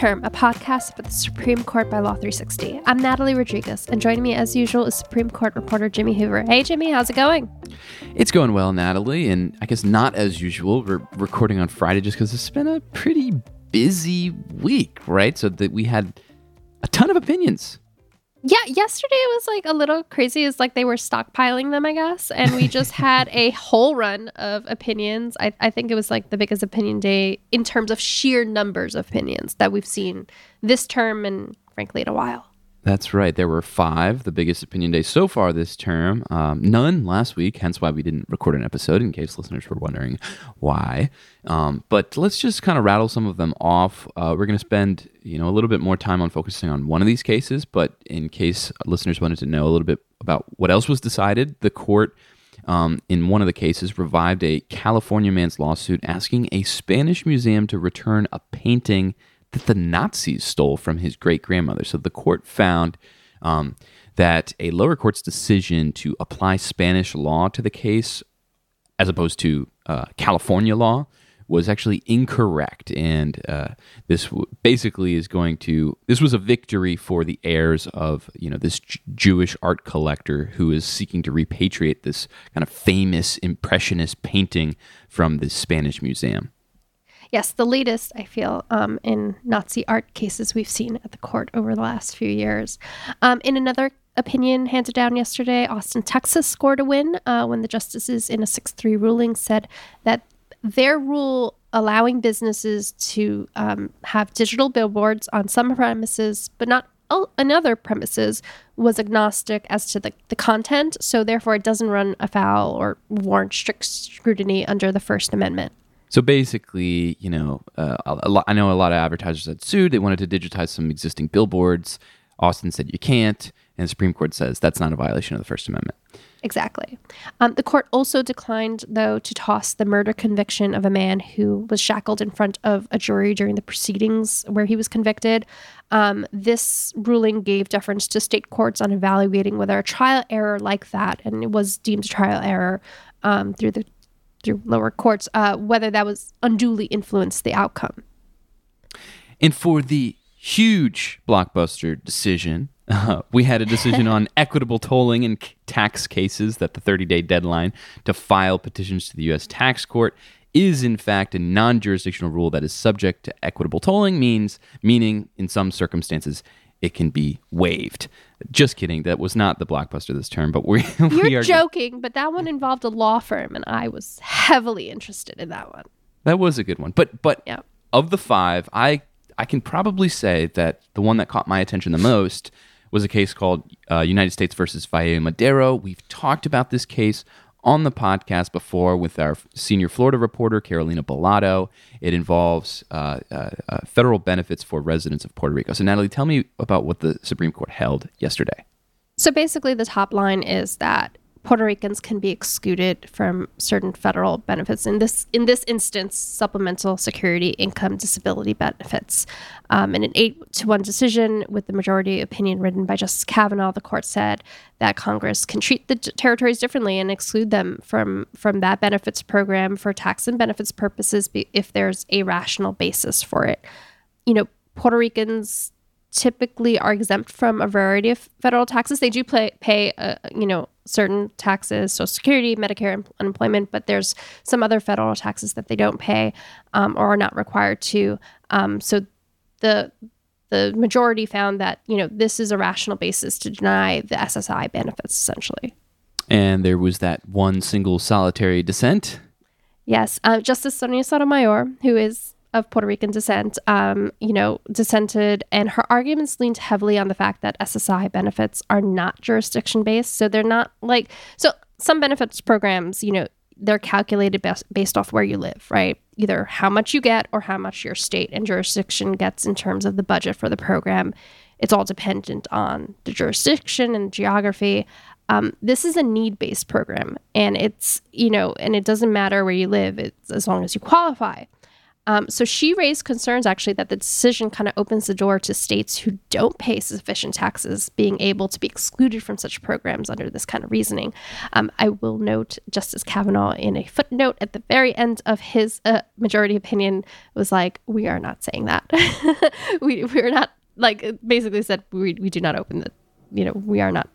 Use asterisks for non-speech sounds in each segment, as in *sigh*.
Term, a podcast about the Supreme Court by Law 360. I'm Natalie Rodriguez, and joining me as usual is Supreme Court reporter Jimmy Hoover. Hey, Jimmy, how's it going? It's going well, Natalie, and I guess not as usual. We're recording on Friday just because it's been a pretty busy week, right? So that we had a ton of opinions yeah, yesterday it was like a little crazy. It's like they were stockpiling them, I guess. And we just had a *laughs* whole run of opinions. I, I think it was like the biggest opinion day in terms of sheer numbers of opinions that we've seen this term and frankly in a while. That's right. There were five, the biggest opinion days so far this term. Um, none last week, hence why we didn't record an episode, in case listeners were wondering why. Um, but let's just kind of rattle some of them off. Uh, we're going to spend, you know, a little bit more time on focusing on one of these cases. But in case listeners wanted to know a little bit about what else was decided, the court. Um, in one of the cases, revived a California man's lawsuit asking a Spanish museum to return a painting that the Nazis stole from his great grandmother. So the court found um, that a lower court's decision to apply Spanish law to the case, as opposed to uh, California law, was actually incorrect. And uh, this w- basically is going to this was a victory for the heirs of you know this J- Jewish art collector who is seeking to repatriate this kind of famous impressionist painting from the Spanish museum. Yes, the latest, I feel, um, in Nazi art cases we've seen at the court over the last few years. Um, in another opinion handed down yesterday, Austin, Texas scored a win uh, when the justices in a 6 3 ruling said that their rule allowing businesses to um, have digital billboards on some premises, but not on other premises, was agnostic as to the, the content. So, therefore, it doesn't run afoul or warrant strict scrutiny under the First Amendment. So basically, you know, uh, lot, I know a lot of advertisers had sued. They wanted to digitize some existing billboards. Austin said you can't, and the Supreme Court says that's not a violation of the First Amendment. Exactly. Um, the court also declined, though, to toss the murder conviction of a man who was shackled in front of a jury during the proceedings where he was convicted. Um, this ruling gave deference to state courts on evaluating whether a trial error like that, and it was deemed a trial error um, through the through lower courts, uh, whether that was unduly influenced the outcome. And for the huge blockbuster decision, uh, *laughs* we had a decision *laughs* on equitable tolling in tax cases that the 30 day deadline to file petitions to the U.S. tax court is in fact a non-jurisdictional rule that is subject to equitable tolling means meaning in some circumstances it can be waived. Just kidding. That was not the blockbuster this term, but we, *laughs* we You're joking, but that one involved a law firm, and I was heavily interested in that one. That was a good one. But but yeah. of the five, I I can probably say that the one that caught my attention the most was a case called uh, United States versus Vaello Madero. We've talked about this case on the podcast before with our senior Florida reporter, Carolina Bolado. It involves uh, uh, uh, federal benefits for residents of Puerto Rico. So, Natalie, tell me about what the Supreme Court held yesterday. So, basically, the top line is that Puerto Ricans can be excluded from certain federal benefits. In this in this instance, supplemental security income disability benefits. Um, in an eight to one decision with the majority opinion written by Justice Kavanaugh, the court said that Congress can treat the territories differently and exclude them from from that benefits program for tax and benefits purposes if there's a rational basis for it. You know, Puerto Ricans typically are exempt from a variety of federal taxes. They do pay, pay uh, you know, certain taxes, Social Security, Medicare, unemployment, but there's some other federal taxes that they don't pay um, or are not required to. Um, so the the majority found that you know this is a rational basis to deny the SSI benefits essentially. And there was that one single solitary dissent. Yes, uh, Justice Sonia Sotomayor, who is of Puerto Rican descent, um, you know, dissented, and her arguments leaned heavily on the fact that SSI benefits are not jurisdiction based. So they're not like, so some benefits programs, you know, they're calculated best based off where you live, right? Either how much you get or how much your state and jurisdiction gets in terms of the budget for the program. It's all dependent on the jurisdiction and geography. Um, this is a need based program, and it's, you know, and it doesn't matter where you live, it's as long as you qualify. Um, so she raised concerns actually that the decision kind of opens the door to states who don't pay sufficient taxes being able to be excluded from such programs under this kind of reasoning. Um, I will note Justice Kavanaugh in a footnote at the very end of his uh, majority opinion was like, "We are not saying that. *laughs* we we are not like basically said we we do not open the, you know, we are not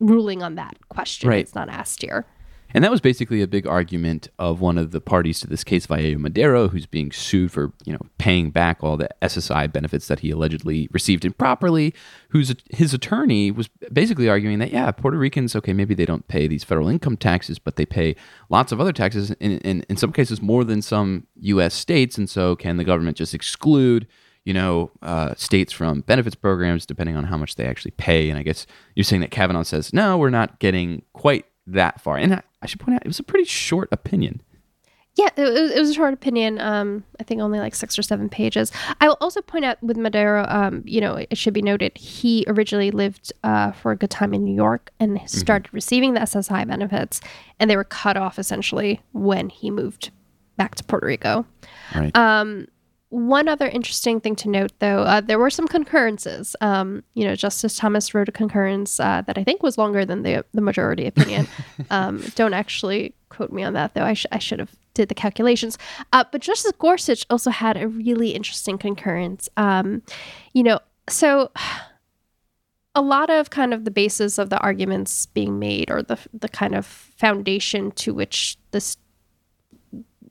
ruling on that question. Right. It's not asked here." And that was basically a big argument of one of the parties to this case, Vaello Madero, who's being sued for, you know, paying back all the SSI benefits that he allegedly received improperly. Whose his attorney was basically arguing that, yeah, Puerto Ricans, okay, maybe they don't pay these federal income taxes, but they pay lots of other taxes, in, in, in some cases more than some U.S. states. And so can the government just exclude you know, uh, states from benefits programs depending on how much they actually pay. And I guess you're saying that Kavanaugh says, no, we're not getting quite that far. And I, I should point out, it was a pretty short opinion. Yeah, it was, it was a short opinion. Um, I think only like six or seven pages. I will also point out with Madero, um, you know, it should be noted he originally lived uh, for a good time in New York and started mm-hmm. receiving the SSI benefits, and they were cut off essentially when he moved back to Puerto Rico. Right. Um, one other interesting thing to note, though, uh, there were some concurrences. Um, you know, Justice Thomas wrote a concurrence uh, that I think was longer than the the majority opinion. *laughs* um, don't actually quote me on that, though. I, sh- I should have did the calculations. Uh, but Justice Gorsuch also had a really interesting concurrence. Um, you know, so *sighs* a lot of kind of the basis of the arguments being made, or the the kind of foundation to which this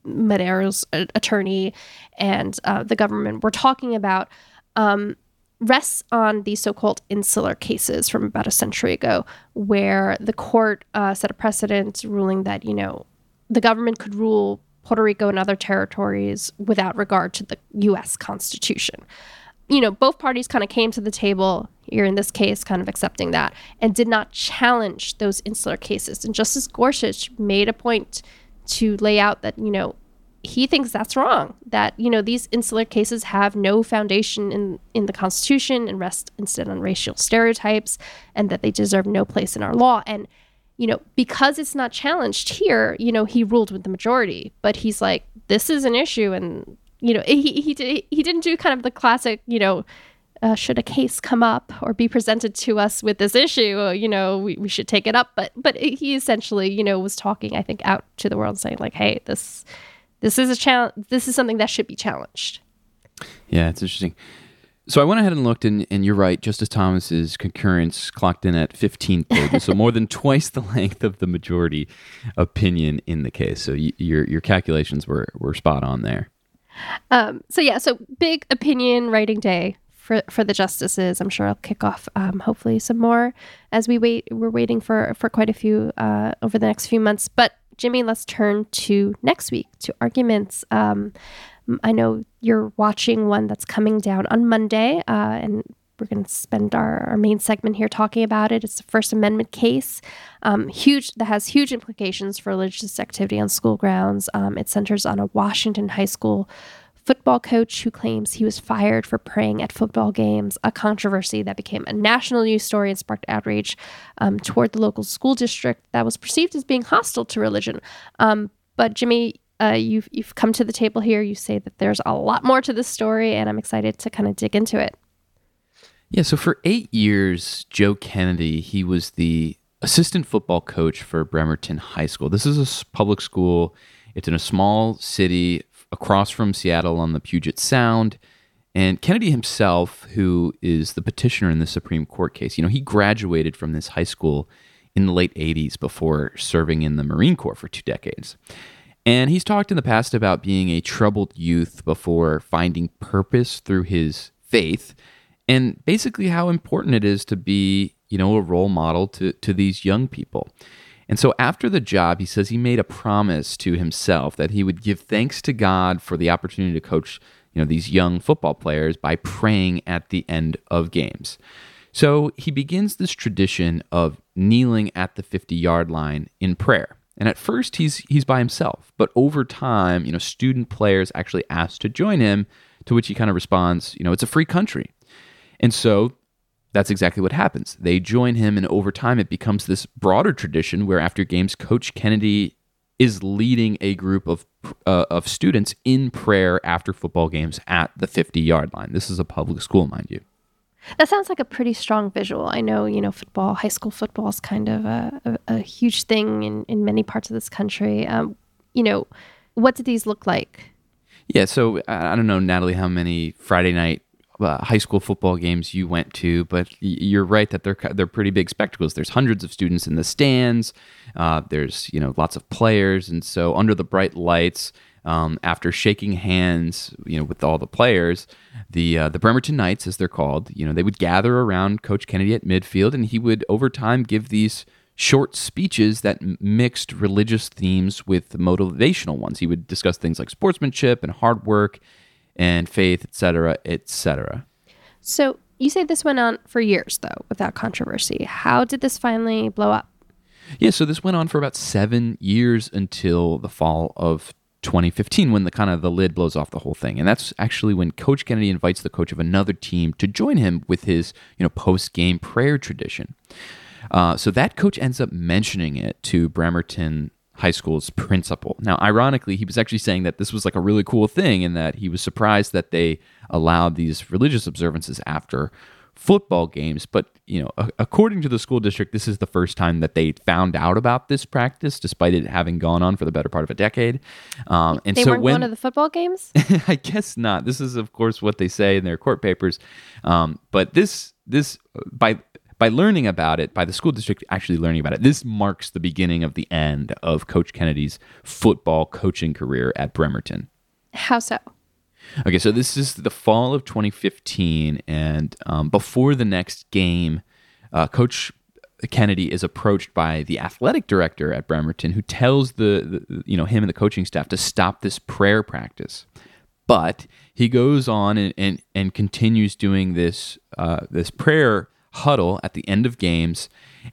Madero's attorney and uh, the government were talking about um, rests on these so-called insular cases from about a century ago, where the court uh, set a precedent ruling that you know the government could rule Puerto Rico and other territories without regard to the U.S. Constitution. You know, both parties kind of came to the table here in this case, kind of accepting that, and did not challenge those insular cases. And Justice Gorsuch made a point to lay out that, you know, he thinks that's wrong that you know these insular cases have no foundation in in the constitution and rest instead on racial stereotypes and that they deserve no place in our law. And you know because it's not challenged here you know he ruled with the majority but he's like this is an issue. And you know he he, he didn't do kind of the classic you know uh, should a case come up or be presented to us with this issue, you know, we, we should take it up. But but he essentially, you know, was talking, I think, out to the world, saying like, hey, this this is a challenge. This is something that should be challenged. Yeah, it's interesting. So I went ahead and looked, and, and you're right. Justice Thomas's concurrence clocked in at 15 pages, so more than *laughs* twice the length of the majority opinion in the case. So y- your your calculations were were spot on there. Um, so yeah, so big opinion writing day for for the justices. I'm sure I'll kick off um, hopefully some more as we wait. We're waiting for for quite a few uh, over the next few months. But Jimmy, let's turn to next week to arguments. Um, I know you're watching one that's coming down on Monday, uh, and we're going to spend our, our main segment here talking about it. It's the First Amendment case, um, huge that has huge implications for religious activity on school grounds. Um, it centers on a Washington high school football coach who claims he was fired for praying at football games, a controversy that became a national news story and sparked outrage um, toward the local school district that was perceived as being hostile to religion. Um, but Jimmy, uh, you've you've come to the table here. You say that there's a lot more to this story, and I'm excited to kind of dig into it. Yeah. So for eight years, Joe Kennedy, he was the assistant football coach for Bremerton High School. This is a public school. It's in a small city across from Seattle on the Puget Sound. And Kennedy himself, who is the petitioner in the Supreme Court case, you know, he graduated from this high school in the late 80s before serving in the Marine Corps for two decades. And he's talked in the past about being a troubled youth before finding purpose through his faith and basically how important it is to be, you know, a role model to, to these young people. And so after the job, he says he made a promise to himself that he would give thanks to God for the opportunity to coach, you know, these young football players by praying at the end of games. So he begins this tradition of kneeling at the 50-yard line in prayer. And at first he's he's by himself, but over time, you know, student players actually ask to join him, to which he kind of responds, you know, it's a free country. And so that's exactly what happens. They join him, and over time, it becomes this broader tradition where after games, Coach Kennedy is leading a group of uh, of students in prayer after football games at the 50 yard line. This is a public school, mind you. That sounds like a pretty strong visual. I know, you know, football, high school football is kind of a, a, a huge thing in, in many parts of this country. Um, you know, what did these look like? Yeah, so I don't know, Natalie, how many Friday night uh, high school football games you went to, but you're right that they're they're pretty big spectacles. There's hundreds of students in the stands. Uh, there's you know lots of players, and so under the bright lights, um, after shaking hands, you know, with all the players, the uh, the Bremerton Knights, as they're called, you know, they would gather around Coach Kennedy at midfield, and he would over time give these short speeches that mixed religious themes with motivational ones. He would discuss things like sportsmanship and hard work and faith, etc., etc. So you say this went on for years, though, without controversy. How did this finally blow up? Yeah, so this went on for about seven years until the fall of 2015 when the kind of the lid blows off the whole thing and that's actually when coach kennedy invites the coach of another team to join him with his you know post-game prayer tradition uh, so that coach ends up mentioning it to bremerton high school's principal. Now, ironically, he was actually saying that this was like a really cool thing and that he was surprised that they allowed these religious observances after football games. But, you know, according to the school district, this is the first time that they found out about this practice, despite it having gone on for the better part of a decade. Um, and they so weren't when, going to the football games? *laughs* I guess not. This is, of course, what they say in their court papers. Um, but this, this, by by learning about it, by the school district actually learning about it, this marks the beginning of the end of Coach Kennedy's football coaching career at Bremerton. How so? Okay, so this is the fall of 2015, and um, before the next game, uh, Coach Kennedy is approached by the athletic director at Bremerton, who tells the, the, you know him and the coaching staff to stop this prayer practice. But he goes on and and, and continues doing this uh, this prayer huddle at the end of games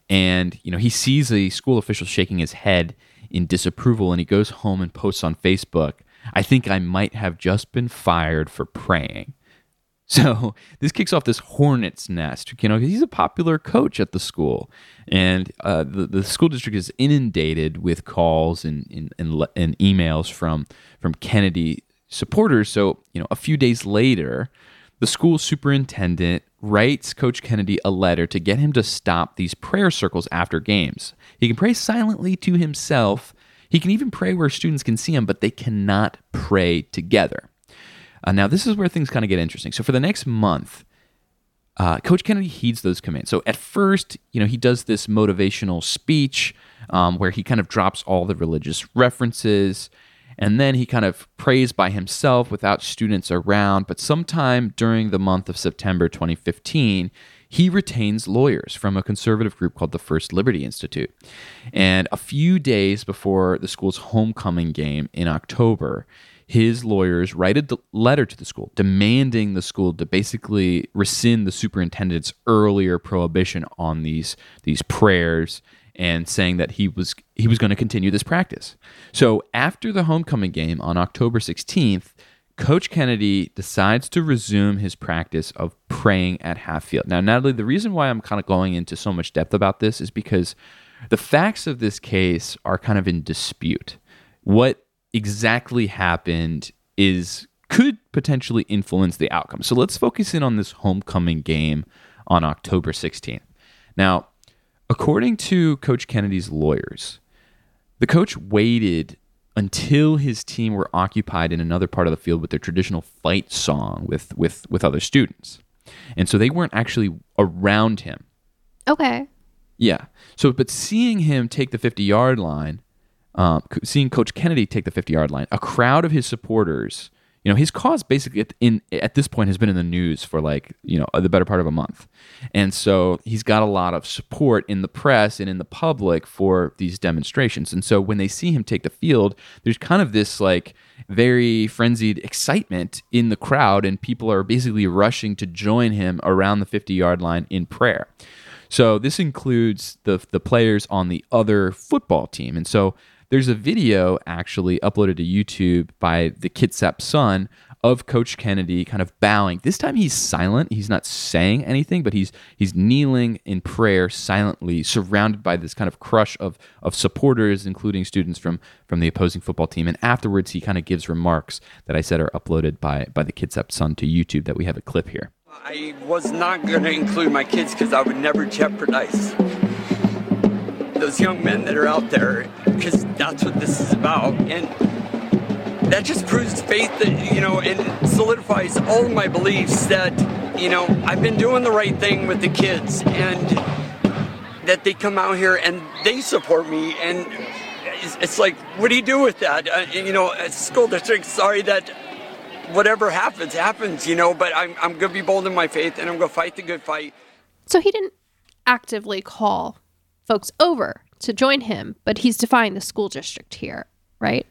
and you know he sees a school official shaking his head in disapproval and he goes home and posts on facebook i think i might have just been fired for praying. *laughs* So this kicks off this hornet's nest you know he's a popular coach at the school and uh, the, the school district is inundated with calls and, and, and, and emails from from kennedy supporters. So you know a few days later the school superintendent writes Coach Kennedy a letter to get him to stop these prayer circles after games. He can pray silently to himself. He can even pray where students can see him, but they cannot pray together. Uh, now, this is where things kind of get interesting. So, for the next month, uh, Coach Kennedy heeds those commands. So, at first, you know, he does this motivational speech um, where he kind of drops all the religious references. And then he kind of prays by himself without students around. But sometime during the month of September 2015, he retains lawyers from a conservative group called the First Liberty Institute. And a few days before the school's homecoming game in October, his lawyers write a letter to the school demanding the school to basically rescind the superintendent's earlier prohibition on these these prayers and saying that he was he was going to continue this practice. So after the homecoming game on October 16th, Coach Kennedy decides to resume his practice of praying at half field. Now, Natalie, the reason why I'm kind of going into so much depth about this is because the facts of this case are kind of in dispute. What exactly happened is could potentially influence the outcome. So let's focus in on this homecoming game on October 16th. Now, According to Coach Kennedy's lawyers, the coach waited until his team were occupied in another part of the field with their traditional fight song with with with other students. And so they weren't actually around him. Okay. Yeah. So but seeing him take the 50-yard line, um, seeing Coach Kennedy take the 50-yard line, a crowd of his supporters you know his cause basically at, in at this point has been in the news for like you know the better part of a month. And so he's got a lot of support in the press and in the public for these demonstrations. And so when they see him take the field there's kind of this like very frenzied excitement in the crowd and people are basically rushing to join him around the 50 yard line in prayer. So this includes the the players on the other football team. And so there's a video actually uploaded to YouTube by the Kitsap Sun of Coach Kennedy kind of bowing. This time he's silent. He's not saying anything, but he's he's kneeling in prayer silently, surrounded by this kind of crush of of supporters, including students from from the opposing football team. And afterwards, he kind of gives remarks that I said are uploaded by by the Kitsap Sun to YouTube. That we have a clip here. I was not to include my kids because I would never jeopardize those young men that are out there because that's what this is about. And that just proves faith that, you know, and solidifies all my beliefs that, you know, I've been doing the right thing with the kids and that they come out here and they support me. And it's, it's like, what do you do with that? Uh, you know, school district, sorry that whatever happens, happens, you know, but I'm, I'm going to be bold in my faith and I'm going to fight the good fight. So he didn't actively call folks over to join him, but he's defying the school district here, right?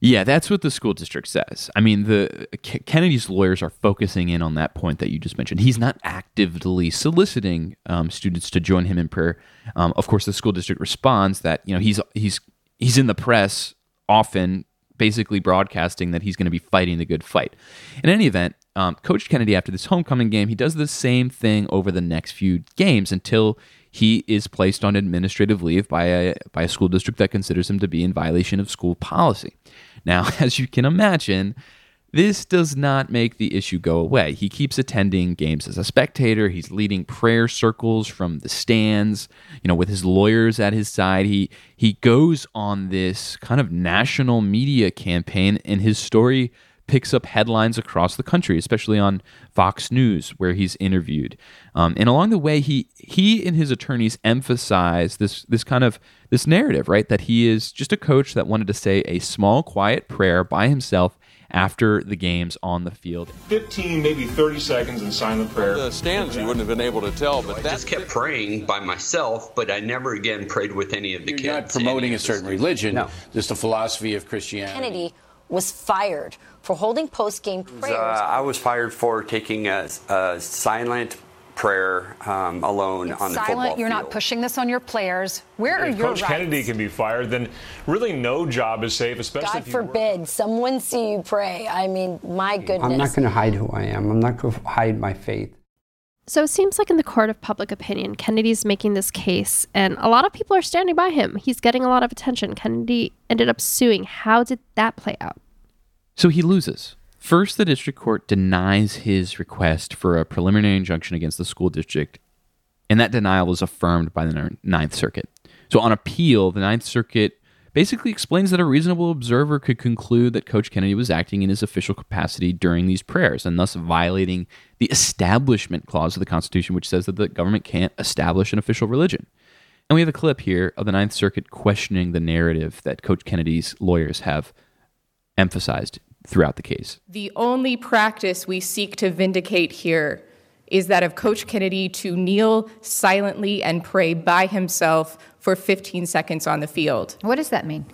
Yeah, that's what the school district says. I mean, the K- Kennedy's lawyers are focusing in on that point that you just mentioned. He's not actively soliciting um, students to join him in prayer. Um, of course, the school district responds that you know he's he's he's in the press often, basically broadcasting that he's going to be fighting the good fight. In any event, um, Coach Kennedy after this homecoming game, he does the same thing over the next few games until he is placed on administrative leave by a by a school district that considers him to be in violation of school policy. Now, *laughs* as you can imagine, this does not make the issue go away. He keeps attending games as a spectator. He's leading prayer circles from the stands, you know, with his lawyers at his side. He he goes on this kind of national media campaign and his story picks up headlines across the country, especially on Fox News, where he's interviewed. Um, and along the way, he he and his attorneys emphasize this this kind of this narrative, right? That he is just a coach that wanted to say a small, quiet prayer by himself after the games on the field. 15, maybe 30 seconds in silent prayer. The stands, you wouldn't have been able to tell, but I that just kept praying by myself, but I never again prayed with any of the You're kids. not promoting a certain religion, No. just a philosophy of Christianity. Kennedy was fired for holding post-game Uh, prayers. I was fired for taking a, a silent prayer um, alone on the football silent. You're not field. pushing this on your players. Where are If your Coach rights? Kennedy can be fired, then really no job is safe, especially God if you work- forbid someone see you pray. I mean, my goodness. I'm not going to hide who I am. I'm not going to hide my faith. So it seems like in the court of public opinion, Kennedy's making this case, and a lot of people are standing by him. He's getting a lot of attention. Kennedy ended up suing. How did that play out? So he loses. First, the district court denies his request for a preliminary injunction against the school district, and that denial was affirmed by the Ninth Circuit. So, on appeal, the Ninth Circuit basically explains that a reasonable observer could conclude that Coach Kennedy was acting in his official capacity during these prayers and thus violating the Establishment Clause of the Constitution, which says that the government can't establish an official religion. And we have a clip here of the Ninth Circuit questioning the narrative that Coach Kennedy's lawyers have emphasized throughout the case. The only practice we seek to vindicate here is that of Coach Kennedy to kneel silently and pray by himself for 15 seconds on the field. What does that mean?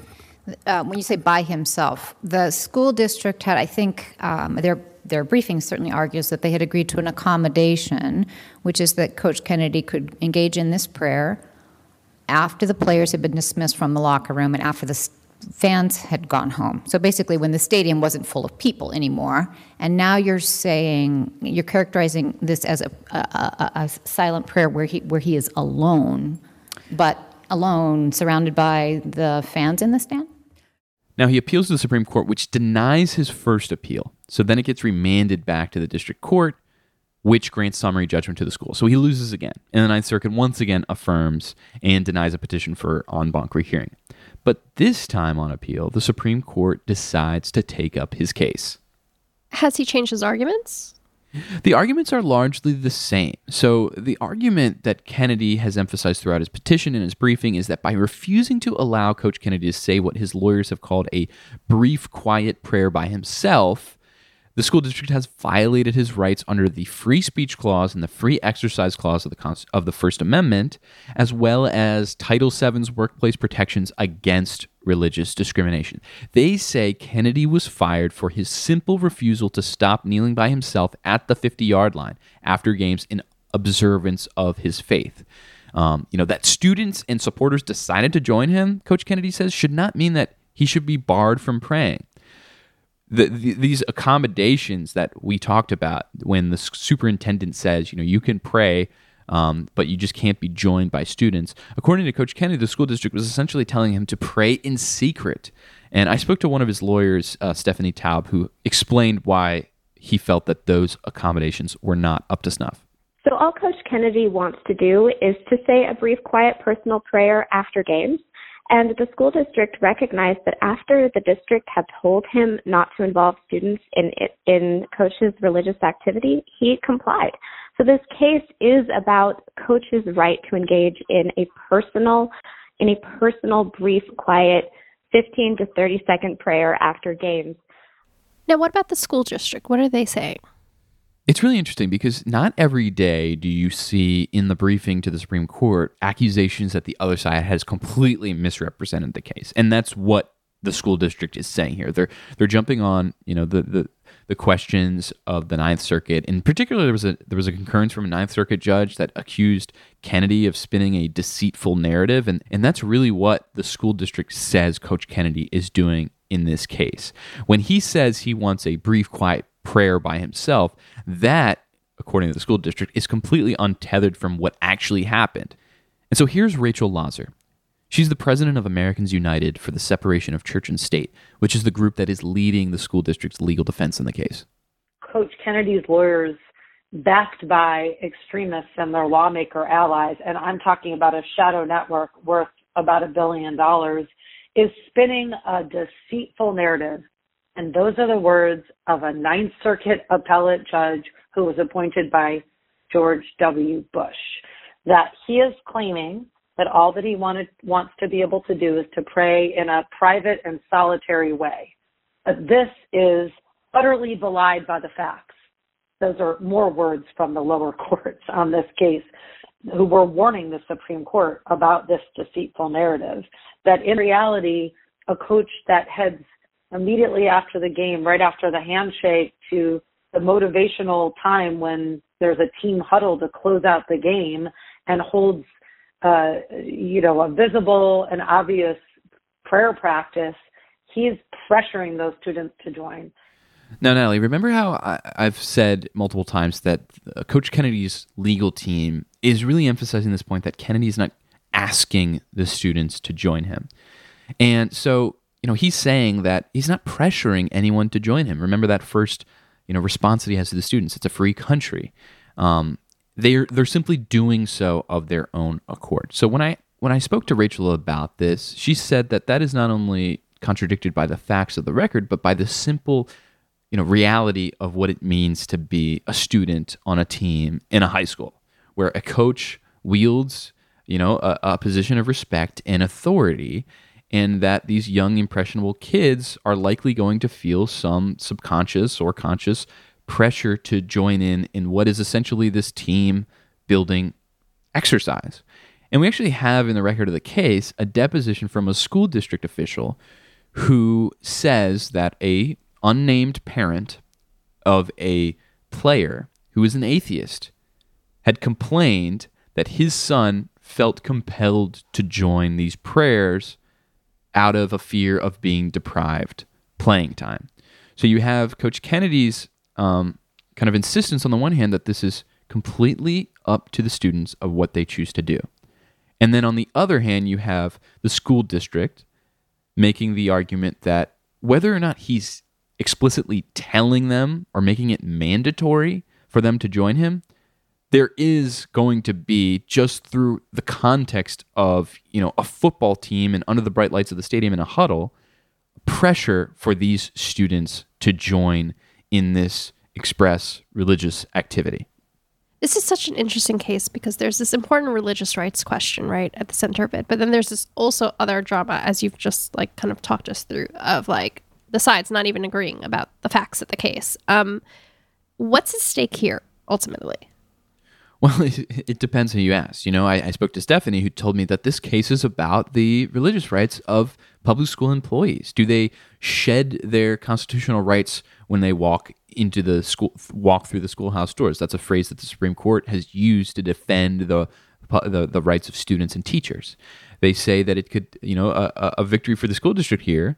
Uh, when you say by himself, the school district had, I think, um, their their briefing certainly argues that they had agreed to an accommodation, which is that Coach Kennedy could engage in this prayer after the players had been dismissed from the locker room and after the fans had gone home. So basically, when the stadium wasn't full of people anymore, and now you're saying you're characterizing this as a, a, a, a silent prayer where he where he is alone, but alone, surrounded by the fans in the stand. Now he appeals to the Supreme Court, which denies his first appeal. So then it gets remanded back to the district court, which grants summary judgment to the school. So he loses again. And the Ninth Circuit once again affirms and denies a petition for en banc rehearing. But this time on appeal, the Supreme Court decides to take up his case. Has he changed his arguments? The arguments are largely the same. So, the argument that Kennedy has emphasized throughout his petition and his briefing is that by refusing to allow Coach Kennedy to say what his lawyers have called a brief, quiet prayer by himself, the school district has violated his rights under the free speech clause and the free exercise clause of the Const- of the First Amendment, as well as Title VII's workplace protections against religious discrimination. They say Kennedy was fired for his simple refusal to stop kneeling by himself at the 50-yard line after games in observance of his faith. Um, you know that students and supporters decided to join him. Coach Kennedy says should not mean that he should be barred from praying the, the, these accommodations that we talked about when the superintendent says, you know, you can pray, um, but you just can't be joined by students. According to Coach Kennedy, the school district was essentially telling him to pray in secret. And I spoke to one of his lawyers, uh, Stephanie Taub, who explained why he felt that those accommodations were not up to snuff. So, all Coach Kennedy wants to do is to say a brief, quiet, personal prayer after games. And the school district recognized that after the district had told him not to involve students in in coach's religious activity, he complied. So this case is about coach's right to engage in a personal in a personal brief quiet 15 to 30 second prayer after games. Now, what about the school district? What are they saying? It's really interesting because not every day do you see in the briefing to the Supreme Court accusations that the other side has completely misrepresented the case. And that's what the school district is saying here. They're they're jumping on, you know, the the the questions of the Ninth Circuit. In particular, there was a there was a concurrence from a Ninth Circuit judge that accused Kennedy of spinning a deceitful narrative, and and that's really what the school district says Coach Kennedy is doing in this case. When he says he wants a brief, quiet prayer by himself, that, according to the school district, is completely untethered from what actually happened. And so here's Rachel Laser. She's the president of Americans United for the Separation of Church and State, which is the group that is leading the school district's legal defense in the case. Coach Kennedy's lawyers, backed by extremists and their lawmaker allies, and I'm talking about a shadow network worth about a billion dollars, is spinning a deceitful narrative. And those are the words of a Ninth Circuit appellate judge who was appointed by George W. Bush. That he is claiming that all that he wanted, wants to be able to do is to pray in a private and solitary way. But this is utterly belied by the facts. Those are more words from the lower *laughs* courts on this case who were warning the Supreme Court about this deceitful narrative. That in reality, a coach that heads immediately after the game, right after the handshake, to the motivational time when there's a team huddle to close out the game and holds uh, you know, a visible and obvious prayer practice, he's pressuring those students to join. Now, Natalie, remember how I, have said multiple times that uh, Coach Kennedy's legal team is really emphasizing this point that Kennedy is not asking the students to join him. And so, you know, he's saying that he's not pressuring anyone to join him. Remember that first, you know, response that he has to the students. It's a free country. Um, they're they're simply doing so of their own accord. So when I when I spoke to Rachel about this, she said that that is not only contradicted by the facts of the record, but by the simple, you know, reality of what it means to be a student on a team in a high school, where a coach wields, you know, a, a position of respect and authority, and that these young impressionable kids are likely going to feel some subconscious or conscious pressure to join in in what is essentially this team building exercise. And we actually have in the record of the case a deposition from a school district official who says that a unnamed parent of a player who is an atheist had complained that his son felt compelled to join these prayers out of a fear of being deprived playing time. So you have Coach Kennedy's um, kind of insistence on the one hand that this is completely up to the students of what they choose to do. And then on the other hand, you have the school district making the argument that whether or not he's explicitly telling them or making it mandatory for them to join him, there is going to be just through the context of, you know, a football team and under the bright lights of the stadium in a huddle, pressure for these students to join in this express religious activity. This is such an interesting case because there's this important religious rights question, right, at the center of it. But then there's this also other drama, as you've just like kind of talked us through, of like the sides not even agreeing about the facts of the case. Um, what's at stake here ultimately? Well, *laughs* it, depends who you ask. You know, I, I, spoke to Stephanie, who told me that this case is about the religious rights of public school employees. Do they shed their constitutional rights when they walk into the school, walk through the schoolhouse doors? That's a phrase that the Supreme Court has used to defend the the, the rights of students and teachers. They say that it could, you know, a, a victory for the school district here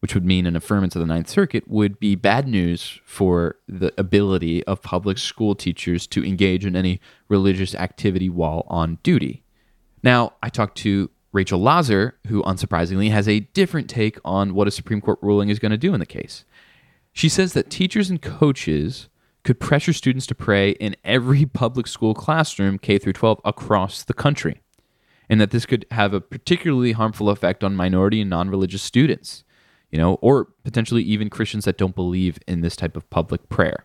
which would mean an affirmance of the Ninth Circuit, would be bad news for the ability of public school teachers to engage in any religious activity while on duty. Now, I talked to Rachel Laser, who unsurprisingly has a different take on what a Supreme Court ruling is going to do in the case. She says that teachers and coaches could pressure students to pray in every public school classroom, K through 12, across the country, and that this could have a particularly harmful effect on minority and non-religious students, you know, or potentially even Christians that don't believe in this type of public prayer.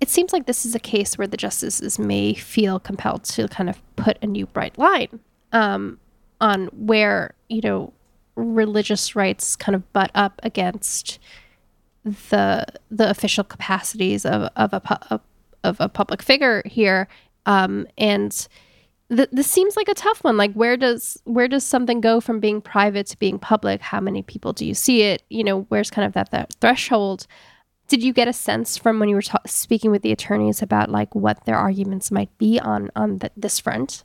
It seems like this is a case where the justices may feel compelled to kind of put a new bright line um, on where you know religious rights kind of butt up against the the official capacities of of a of a public figure here, um, and th- this seems like a tough one. Like, where does where does something go from being private to being public? How many people do you see it? You know, where's kind of that that threshold? Did you get a sense from when you were ta- speaking with the attorneys about like what their arguments might be on on th- this front?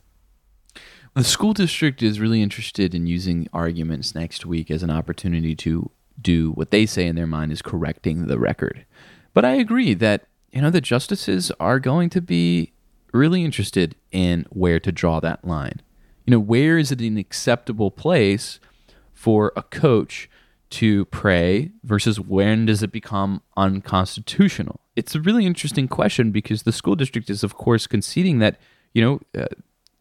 The school district is really interested in using arguments next week as an opportunity to do what they say in their mind is correcting the record. But I agree that you know the justices are going to be really interested in where to draw that line. You know, where is it an acceptable place for a coach to pray versus when does it become unconstitutional? It's a really interesting question because the school district is, of course, conceding that, you know, uh,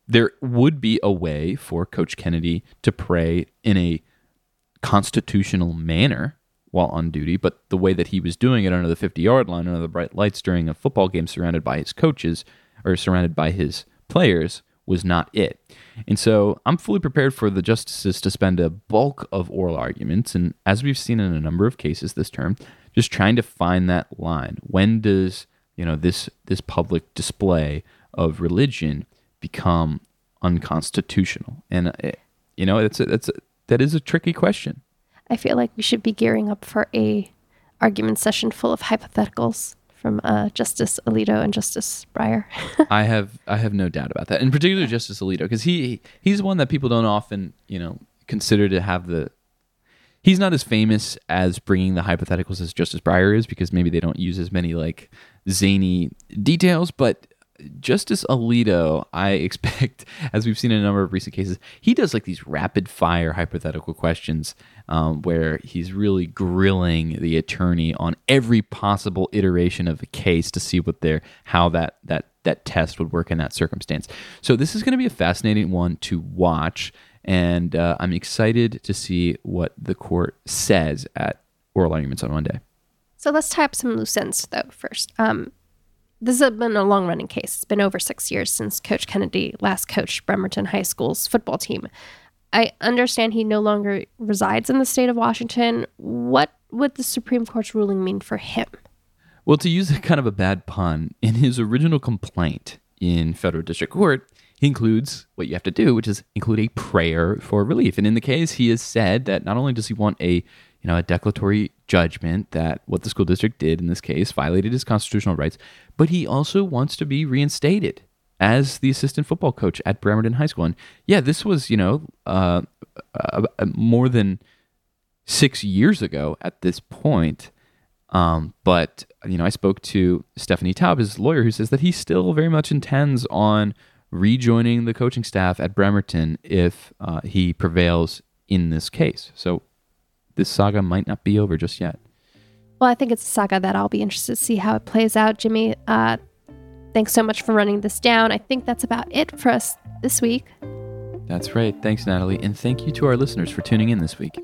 there would be a way for Coach Kennedy to pray in a constitutional manner while on duty, but the way that he was doing it under the 50 yard line, under the bright lights during a football game surrounded by his coaches or surrounded by his players was not it. And so I'm fully prepared for the justices to spend a bulk of oral arguments, and as we've seen in a number of cases this term, just trying to find that line. When does you know this this public display of religion become unconstitutional? And it, uh, you know, it's a, it's a, that is a tricky question. I feel like we should be gearing up for a argument session full of hypotheticals from uh, Justice Alito and Justice Breyer. *laughs* I have I have no doubt about that, in particular Justice Alito, because he he's one that people don't often you know consider to have the. He's not as famous as bringing the hypotheticals as Justice Breyer is because maybe they don't use as many like zany details, but Justice Alito, I *laughs* expect, as we've seen in a number of recent cases, he does like these rapid fire hypothetical questions um, where he's really grilling the attorney on every possible iteration of the case to see what their how that that that test would work in that circumstance. So this is going to be a fascinating one to watch, and uh, I'm excited to see what the court says at oral arguments on Monday. So let's tie up some loose ends though first. Um, this has been a long running case. It's been over six years since Coach Kennedy last coached Bremerton High School's football team. I understand he no longer resides in the state of Washington. What would the Supreme Court's ruling mean for him? Well, to use a kind of a bad pun, in his original complaint in federal district court, he includes what you have to do, which is include a prayer for relief. And in the case, he has said that not only does he want a you know, a declaratory judgment that what the school district did in this case violated his constitutional rights, but he also wants to be reinstated as the assistant football coach at Bremerton High School. And yeah, this was, you know, uh, uh, uh, more than six years ago at this point. Um, but, you know, I spoke to Stephanie Taub, his lawyer, who says that he still very much intends on rejoining the coaching staff at Bremerton if uh, he prevails in this case. So this saga might not be over just yet. Well, I think it's a saga that I'll be interested to see how it plays out, Jimmy. Uh, thanks so much for running this down. I think that's about it for us this week. That's right. Thanks, Natalie. And thank you to our listeners for tuning in this week.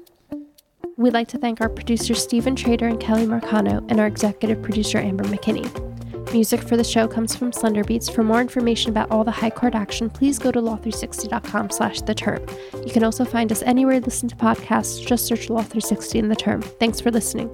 We'd like to thank our producers, Stephen Trader and Kelly Marcano, and our executive producer, Amber McKinney. Music for the show comes from Slender Beats. For more information about all the high court action, please go to law360.com slash the term. You can also find us anywhere you listen to podcasts. Just search Law 360 in the term. Thanks for listening.